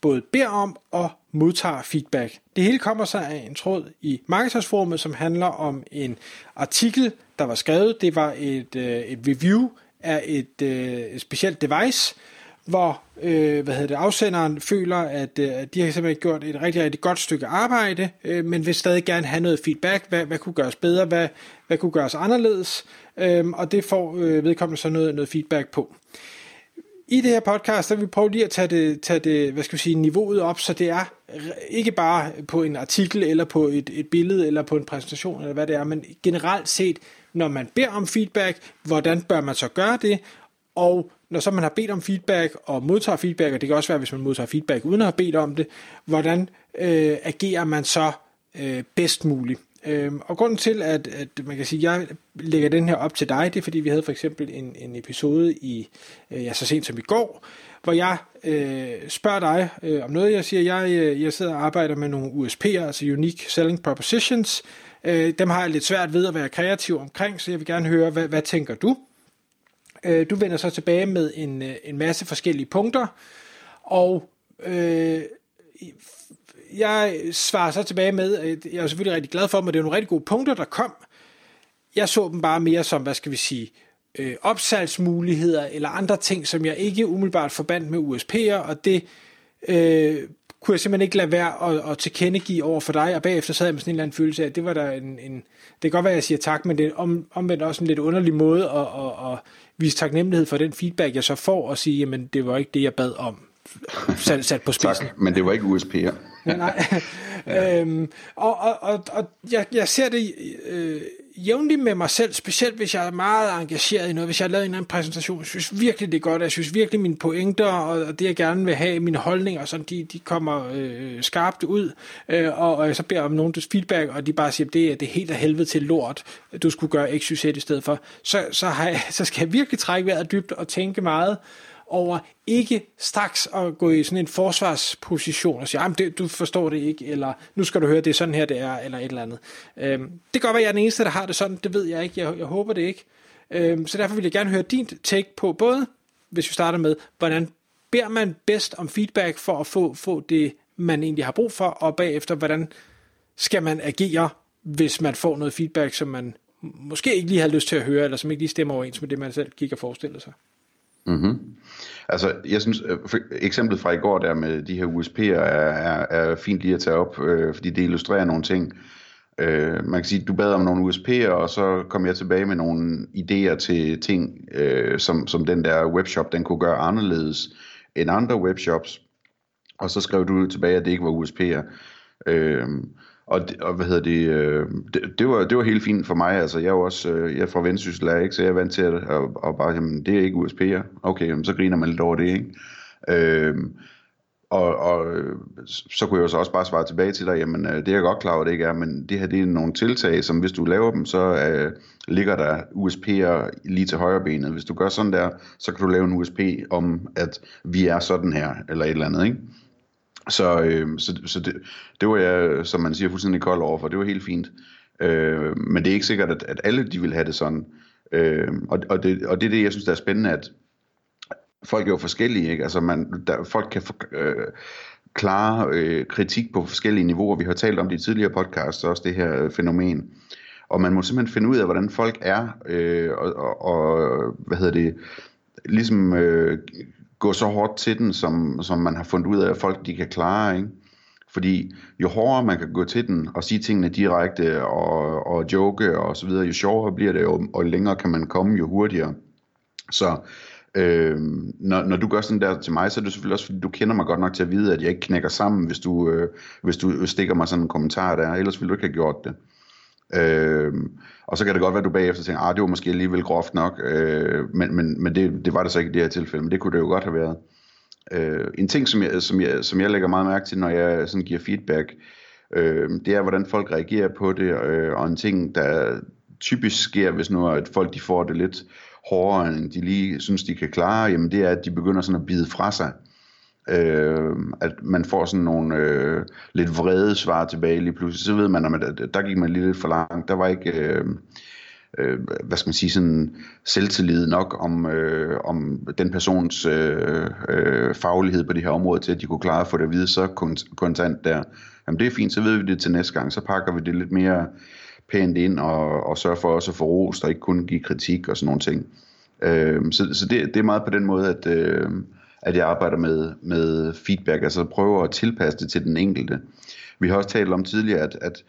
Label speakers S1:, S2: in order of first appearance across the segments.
S1: både beder om og modtager feedback. Det hele kommer sig af en tråd i Marketersforumet, som handler om en artikel, der var skrevet. Det var et, øh, et review af et, øh, et specielt device, hvor øh, hvad hedder det, afsenderen føler, at, øh, at de har simpelthen gjort et rigtig, rigtig godt stykke arbejde, øh, men vil stadig gerne have noget feedback. Hvad, hvad kunne gøres bedre? Hvad, hvad kunne gøres anderledes? Øh, og det får øh, vedkommende så noget, noget feedback på. I det her podcast, der vil vi prøve lige at tage det, tage det hvad skal vi sige, niveauet op, så det er ikke bare på en artikel, eller på et, et billede, eller på en præsentation, eller hvad det er, men generelt set, når man beder om feedback, hvordan bør man så gøre det, og når så man har bedt om feedback og modtager feedback, og det kan også være, hvis man modtager feedback uden at have bedt om det, hvordan øh, agerer man så øh, bedst muligt. Øhm, og grunden til, at, at man kan sige, at jeg lægger den her op til dig, det er fordi, vi havde for eksempel en, en episode i, øh, ja, så sent som i går, hvor jeg øh, spørger dig øh, om noget. Jeg siger, jeg, øh, jeg sidder og arbejder med nogle USP'er, altså Unique Selling Propositions. Øh, dem har jeg lidt svært ved at være kreativ omkring, så jeg vil gerne høre, hvad, hvad tænker du? Øh, du vender så tilbage med en, øh, en masse forskellige punkter, og øh, jeg svarer så tilbage med, at jeg er selvfølgelig rigtig glad for dem, og det er nogle rigtig gode punkter, der kom. Jeg så dem bare mere som, hvad skal vi sige, øh, opsalgsmuligheder eller andre ting, som jeg ikke umiddelbart forbandt med USP'er, og det øh, kunne jeg simpelthen ikke lade være at, at tilkendegive over for dig, og bagefter sad jeg med sådan en eller anden følelse af, at det var der en, en det kan godt være, at jeg siger tak, men det er om, omvendt også en lidt underlig måde at, at, at vise taknemmelighed for den feedback, jeg så får, og sige, jamen det var ikke det, jeg bad om, sat, sat på spidsen.
S2: Tak, men det var ikke USP'er.
S1: Nej, øhm, og, og, og, og jeg, jeg ser det øh, jævnligt med mig selv, specielt hvis jeg er meget engageret i noget, hvis jeg har lavet en eller anden præsentation, jeg synes virkelig det er godt, jeg synes virkelig mine pointer, og det jeg gerne vil have, mine holdninger, sådan, de, de kommer øh, skarpt ud, øh, og, og jeg så beder om nogen feedback, og de bare siger, det er det helt af helvede til lort, du skulle gøre X, Y, Z i stedet for, så, så, har jeg, så skal jeg virkelig trække vejret dybt og tænke meget, over ikke straks at gå i sådan en forsvarsposition og sige, ah, det, du forstår det ikke, eller nu skal du høre, det er sådan her, det er, eller et eller andet. Øhm, det kan godt være, at jeg er den eneste, der har det sådan, det ved jeg ikke, jeg, jeg håber det ikke. Øhm, så derfor vil jeg gerne høre din take på, både hvis vi starter med, hvordan beder man bedst om feedback for at få, få det, man egentlig har brug for, og bagefter, hvordan skal man agere, hvis man får noget feedback, som man måske ikke lige har lyst til at høre, eller som ikke lige stemmer overens med det, man selv gik og forestillede sig.
S2: Mm-hmm. Altså, jeg synes, øh, for eksemplet fra i går der med de her USP'er er, er, er fint lige at tage op, øh, fordi det illustrerer nogle ting. Øh, man kan sige, du bad om nogle USP'er, og så kom jeg tilbage med nogle idéer til ting, øh, som, som den der webshop, den kunne gøre anderledes end andre webshops. Og så skrev du tilbage, at det ikke var USP'er. Øh, og, og hvad hedder det, øh, det, det, var, det var helt fint for mig, altså jeg er jo også, øh, jeg er fra Vendsyssel, ikke, så jeg er vant til at, og, og bare, jamen, det er ikke USP'er, okay, jamen, så griner man lidt over det, ikke? Øh, og, og øh, så kunne jeg jo så også bare svare tilbage til dig, jamen øh, det er jeg godt klar over, det ikke er, men det her det er nogle tiltag, som hvis du laver dem, så øh, ligger der USP'er lige til højre benet. Hvis du gør sådan der, så kan du lave en USP om, at vi er sådan her, eller et eller andet, ikke? Så, øh, så, så det, det var jeg, som man siger, fuldstændig kold over for. Det var helt fint. Øh, men det er ikke sikkert, at, at alle de vil have det sådan. Øh, og, og, det, og det er det, jeg synes, der er spændende, at folk er jo forskellige. Ikke? Altså man, der, folk kan for, øh, klare øh, kritik på forskellige niveauer. Vi har talt om det i tidligere podcasts, også det her øh, fænomen. Og man må simpelthen finde ud af, hvordan folk er, øh, og, og, og hvad hedder det, ligesom øh, gå så hårdt til den, som, som man har fundet ud af, at folk de kan klare. Ikke? Fordi jo hårdere man kan gå til den og sige tingene direkte og, og joke og så videre, jo sjovere bliver det, og, og længere kan man komme, jo hurtigere. Så øh, når, når du gør sådan der til mig, så er det selvfølgelig også, fordi du kender mig godt nok til at vide, at jeg ikke knækker sammen, hvis du, øh, hvis du stikker mig sådan en kommentar der, ellers ville du ikke have gjort det. Øh, og så kan det godt være, at du bagefter tænker, at ah, det var måske alligevel groft nok, øh, men, men, men det, det var det så ikke i det her tilfælde, men det kunne det jo godt have været. Øh, en ting, som jeg, som, jeg, som jeg lægger meget mærke til, når jeg sådan giver feedback, øh, det er, hvordan folk reagerer på det, øh, og en ting, der typisk sker, hvis nu at folk de får det lidt hårdere, end de lige synes, de kan klare, jamen det er, at de begynder sådan at bide fra sig. Øh, Øh, at man får sådan nogle øh, lidt vrede svar tilbage lige pludselig, så ved man, at der gik man lige lidt for langt. Der var ikke... Øh, øh, hvad skal man sige, sådan selvtillid nok om, øh, om den persons øh, øh, faglighed på det her område, til at de kunne klare at få det at vide så kontant der. Jamen det er fint, så ved vi det til næste gang, så pakker vi det lidt mere pænt ind og, og sørger for også at få rost og ikke kun give kritik og sådan nogle ting. Øh, så så det, det er meget på den måde, at, øh, at jeg arbejder med, med feedback, altså prøver at tilpasse det til den enkelte. Vi har også talt om tidligere, at, at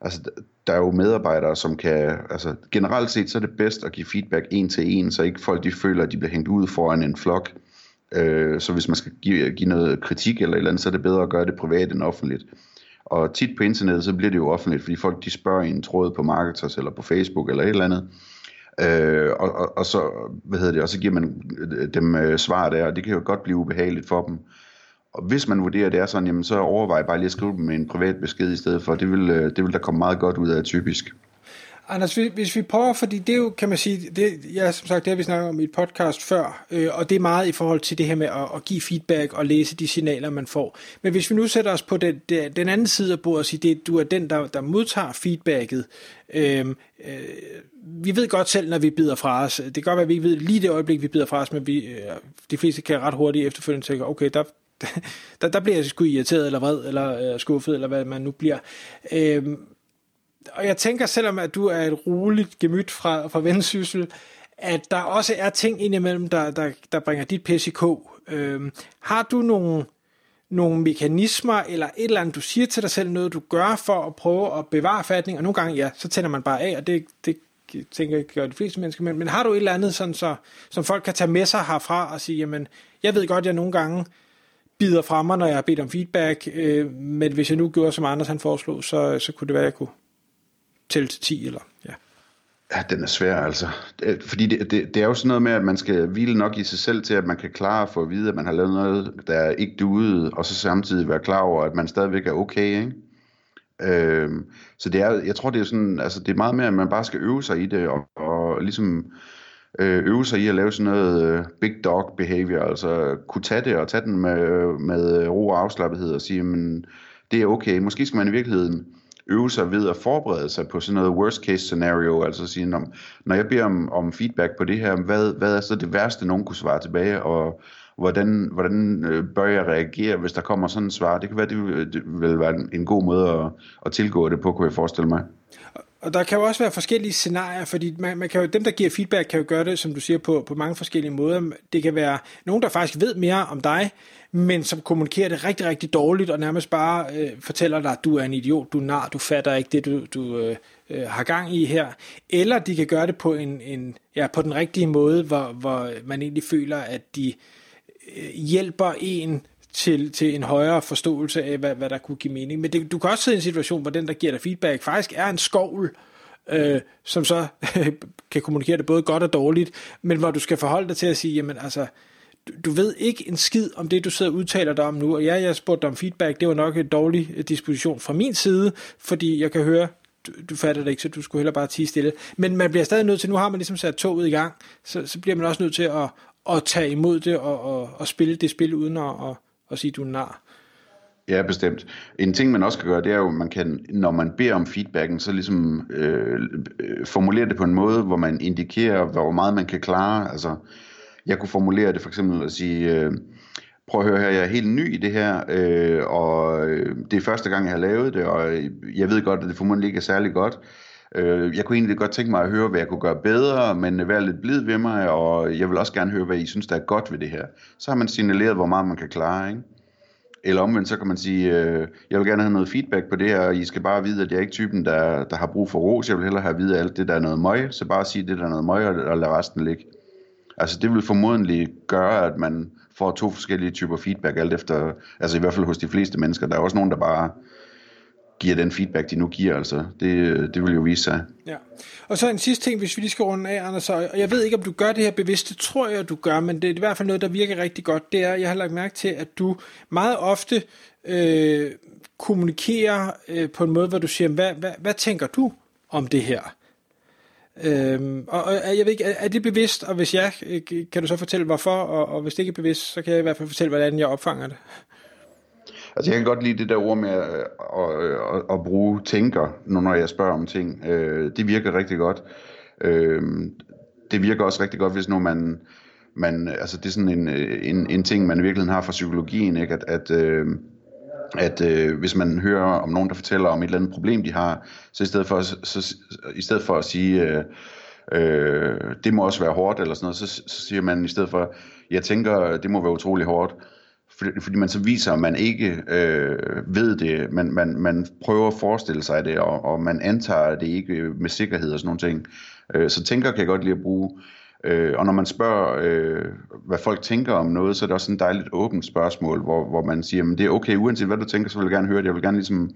S2: altså, der er jo medarbejdere, som kan, altså generelt set, så er det bedst at give feedback en til en, så ikke folk de føler, at de bliver hængt ud foran en flok. Øh, så hvis man skal give, give noget kritik eller et eller andet, så er det bedre at gøre det privat end offentligt. Og tit på internettet, så bliver det jo offentligt, fordi folk de spørger i en tråd på Marketers eller på Facebook eller et eller andet. Øh, og, og, og, så, hvad hedder det, og så giver man øh, dem øh, svar der, og det kan jo godt blive ubehageligt for dem. Og hvis man vurderer, at det er sådan, jamen, så overvej bare lige at skrive dem med en privat besked i stedet for. Det vil, øh, det vil der komme meget godt ud af typisk.
S1: Anders, hvis vi prøver, fordi det er jo, kan man sige, det, ja, som sagt, det har vi snakket om i et podcast før, øh, og det er meget i forhold til det her med at, at give feedback og læse de signaler, man får. Men hvis vi nu sætter os på den, den anden side af bordet og siger, det, du er den, der, der modtager feedbacket, øh, øh, vi ved godt selv, når vi bider fra os, det kan godt være, at vi ikke ved lige det øjeblik, vi bider fra os, men vi, øh, de fleste kan ret hurtigt efterfølgende tænke, okay, der, der, der bliver jeg sgu irriteret, eller vred, eller øh, skuffet, eller hvad man nu bliver. Øh, og jeg tænker, selvom at du er et roligt gemyt fra, fra vendsyssel, at der også er ting indimellem, der, der, der bringer dit PCK. Øhm, har du nogle, nogle mekanismer, eller et eller andet, du siger til dig selv, noget du gør for at prøve at bevare fatning, og nogle gange, ja, så tænder man bare af, og det, det tænker jeg gør de fleste mennesker, men, men har du et eller andet, sådan så, som folk kan tage med sig herfra og sige, jamen, jeg ved godt, jeg nogle gange bider fra mig, når jeg har bedt om feedback, øh, men hvis jeg nu gjorde, som Anders han foreslog, så, så kunne det være, jeg kunne tælle til 10, eller ja.
S2: Ja, den er svær altså. Fordi det, det, det er jo sådan noget med, at man skal hvile nok i sig selv til, at man kan klare at få at vide, at man har lavet noget, der er ikke duede, og så samtidig være klar over, at man stadigvæk er okay, ikke? Øhm, så det er, jeg tror, det er sådan, altså det er meget mere, at man bare skal øve sig i det, og, og ligesom øh, øve sig i at lave sådan noget øh, big dog behavior, altså kunne tage det og tage den med, øh, med ro og afslappethed og sige, men det er okay. Måske skal man i virkeligheden øve sig ved at forberede sig på sådan noget worst case scenario, altså sige, når, når jeg beder om, om feedback på det her, hvad, hvad er så det værste, nogen kunne svare tilbage, og hvordan, hvordan øh, bør jeg reagere, hvis der kommer sådan et svar? Det kan være, det vil, det vil være en god måde at, at tilgå det på, kunne jeg forestille mig.
S1: Og der kan jo også være forskellige scenarier, fordi man, man kan jo, dem, der giver feedback, kan jo gøre det, som du siger, på, på mange forskellige måder. Det kan være nogen, der faktisk ved mere om dig, men som kommunikerer det rigtig, rigtig dårligt, og nærmest bare øh, fortæller dig, at du er en idiot, du er nar, du fatter ikke det, du, du øh, øh har gang i her. Eller de kan gøre det på, en, en, ja, på den rigtige måde, hvor, hvor man egentlig føler, at de øh, hjælper en til, til en højere forståelse af, hvad, hvad der kunne give mening. Men det, du kan også sidde i en situation, hvor den, der giver dig feedback, faktisk er en skovl, øh, som så kan kommunikere det både godt og dårligt, men hvor du skal forholde dig til at sige, jamen altså, du, du ved ikke en skid om det, du sidder og udtaler dig om nu, og ja, jeg spurgte dig om feedback, det var nok en dårlig øh, disposition fra min side, fordi jeg kan høre, du, du fatter det ikke, så du skulle heller bare tige stille. Men man bliver stadig nødt til, nu har man ligesom sat toget i gang, så, så bliver man også nødt til at, at tage imod det og, og, og spille det spil uden at, at, at sige, du er nar.
S2: Ja, bestemt. En ting, man også kan gøre, det er jo, man kan, når man beder om feedbacken, så ligesom øh, øh formulere det på en måde, hvor man indikerer, hvor meget man kan klare. Altså, jeg kunne formulere det for eksempel at sige, øh, prøv at høre her, jeg er helt ny i det her, øh, og øh, det er første gang, jeg har lavet det, og øh, jeg ved godt, at det formodentlig ikke er særlig godt. Øh, jeg kunne egentlig godt tænke mig at høre, hvad jeg kunne gøre bedre, men øh, vær lidt blid ved mig, og jeg vil også gerne høre, hvad I synes, der er godt ved det her. Så har man signaleret, hvor meget man kan klare, ikke? Eller omvendt, så kan man sige, øh, jeg vil gerne have noget feedback på det her, og I skal bare vide, at jeg er ikke typen, der, der har brug for ros. Jeg vil hellere have at vide, alt det, der er noget møg, så bare sige, det der er noget møg, og, og lad resten ligge. Altså det vil formodentlig gøre, at man får to forskellige typer feedback, alt efter, altså i hvert fald hos de fleste mennesker. Der er også nogen, der bare giver den feedback, de nu giver, altså. Det, det vil jo vise sig.
S1: Ja. Og så en sidste ting, hvis vi lige skal runde af, Anders, og jeg ved ikke, om du gør det her bevidst, det tror jeg, du gør, men det er i hvert fald noget, der virker rigtig godt, det er, jeg har lagt mærke til, at du meget ofte øh, kommunikerer øh, på en måde, hvor du siger, hvad, hvad, hvad tænker du om det her? Øhm, og, og jeg ved ikke, er, er det bevidst, og hvis ja, øh, kan du så fortælle hvorfor, og, og hvis det ikke er bevidst, så kan jeg i hvert fald fortælle, hvordan jeg opfanger det.
S2: Altså jeg kan godt lide det der ord med at, at, at, at bruge tænker, når jeg spørger om ting. Øh, det virker rigtig godt. Øh, det virker også rigtig godt, hvis nu man, man altså det er sådan en, øh, en, en ting, man i virkeligheden har fra psykologien, ikke? at, at øh, at øh, hvis man hører om nogen, der fortæller om et eller andet problem, de har, så i stedet for, så, så, i stedet for at sige, øh, øh, det må også være hårdt, eller sådan noget, så, så siger man i stedet for, jeg tænker, det må være utrolig hårdt, fordi, fordi man så viser, at man ikke øh, ved det, man, man, man prøver at forestille sig det, og, og man antager det ikke med sikkerhed og sådan nogle ting. Øh, så tænker kan jeg godt lide at bruge. Øh, og når man spørger, øh, hvad folk tænker om noget, så er det også en dejligt åbent spørgsmål, hvor, hvor man siger, at det er okay, uanset hvad du tænker, så vil jeg gerne høre det. Jeg vil gerne ligesom,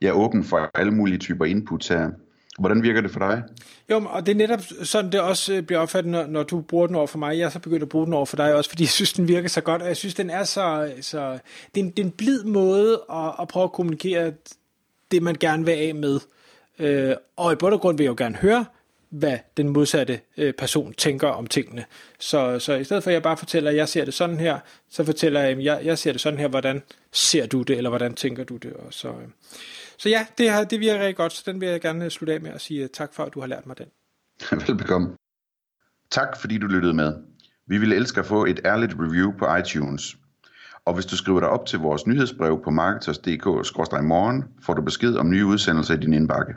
S2: jeg er åben for alle mulige typer input her. Hvordan virker det for dig?
S1: Jo, og det er netop sådan, det også øh, bliver opfattet, når, når du bruger den over for mig. Jeg så begyndt at bruge den over for dig også, fordi jeg synes, den virker så godt, og jeg synes, den er så... så det, er en, det er en blid måde at, at prøve at kommunikere det, man gerne vil af med. Øh, og i bund og grund vil jeg jo gerne høre, hvad den modsatte øh, person tænker om tingene. Så, så i stedet for at jeg bare fortæller, at jeg ser det sådan her, så fortæller jeg, at jeg, jeg ser det sådan her, hvordan ser du det, eller hvordan tænker du det. Og så, øh. så ja, det, har, det virker rigtig godt, så den vil jeg gerne øh, slutte af med at sige øh, tak for, at du har lært mig den.
S2: Velbekomme. Tak fordi du lyttede med. Vi ville elske at få et ærligt review på iTunes. Og hvis du skriver dig op til vores nyhedsbrev på marketers.dk-morgen, får du besked om nye udsendelser i din indbakke.